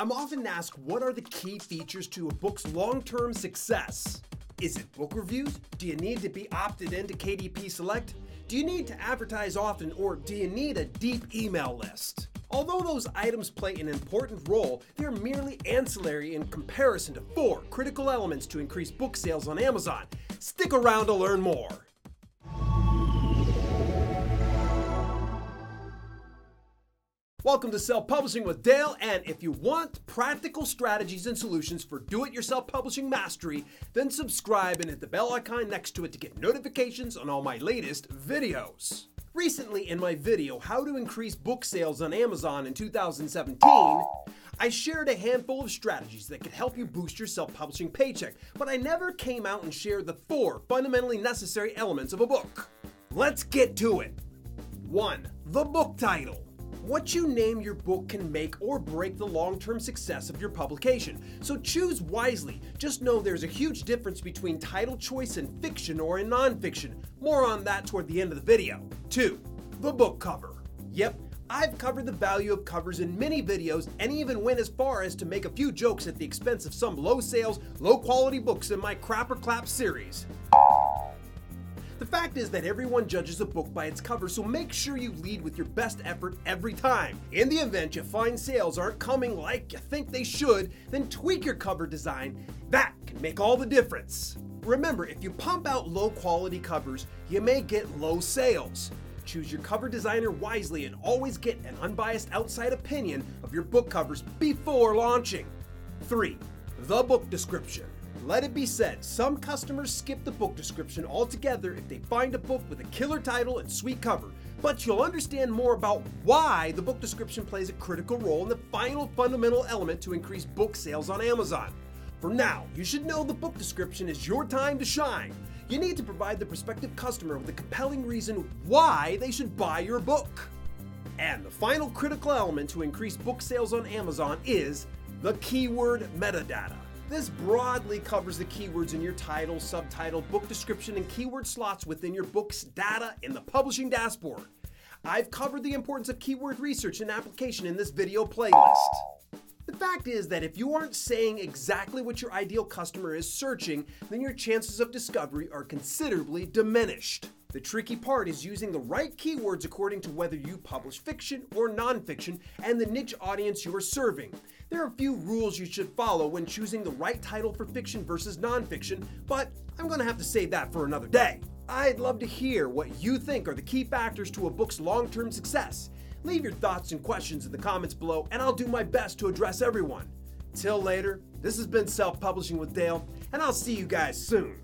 I'm often asked what are the key features to a book's long term success? Is it book reviews? Do you need to be opted into KDP Select? Do you need to advertise often or do you need a deep email list? Although those items play an important role, they're merely ancillary in comparison to four critical elements to increase book sales on Amazon. Stick around to learn more. Welcome to Self Publishing with Dale, and if you want practical strategies and solutions for do it yourself publishing mastery, then subscribe and hit the bell icon next to it to get notifications on all my latest videos. Recently, in my video, How to Increase Book Sales on Amazon in 2017, I shared a handful of strategies that could help you boost your self publishing paycheck, but I never came out and shared the four fundamentally necessary elements of a book. Let's get to it. 1. The book title. What you name your book can make or break the long term success of your publication, so choose wisely. Just know there's a huge difference between title choice in fiction or in nonfiction. More on that toward the end of the video. 2. The book cover. Yep, I've covered the value of covers in many videos and even went as far as to make a few jokes at the expense of some low sales, low quality books in my Crap or Clap series. The fact is that everyone judges a book by its cover, so make sure you lead with your best effort every time. In the event you find sales aren't coming like you think they should, then tweak your cover design. That can make all the difference. Remember, if you pump out low quality covers, you may get low sales. Choose your cover designer wisely and always get an unbiased outside opinion of your book covers before launching. 3. The book description. Let it be said, some customers skip the book description altogether if they find a book with a killer title and sweet cover. But you'll understand more about why the book description plays a critical role in the final fundamental element to increase book sales on Amazon. For now, you should know the book description is your time to shine. You need to provide the prospective customer with a compelling reason why they should buy your book. And the final critical element to increase book sales on Amazon is the keyword metadata. This broadly covers the keywords in your title, subtitle, book description, and keyword slots within your book's data in the publishing dashboard. I've covered the importance of keyword research and application in this video playlist. The fact is that if you aren't saying exactly what your ideal customer is searching, then your chances of discovery are considerably diminished. The tricky part is using the right keywords according to whether you publish fiction or nonfiction and the niche audience you are serving. There are a few rules you should follow when choosing the right title for fiction versus nonfiction, but I'm going to have to save that for another day. I'd love to hear what you think are the key factors to a book's long term success. Leave your thoughts and questions in the comments below, and I'll do my best to address everyone. Till later, this has been Self Publishing with Dale, and I'll see you guys soon.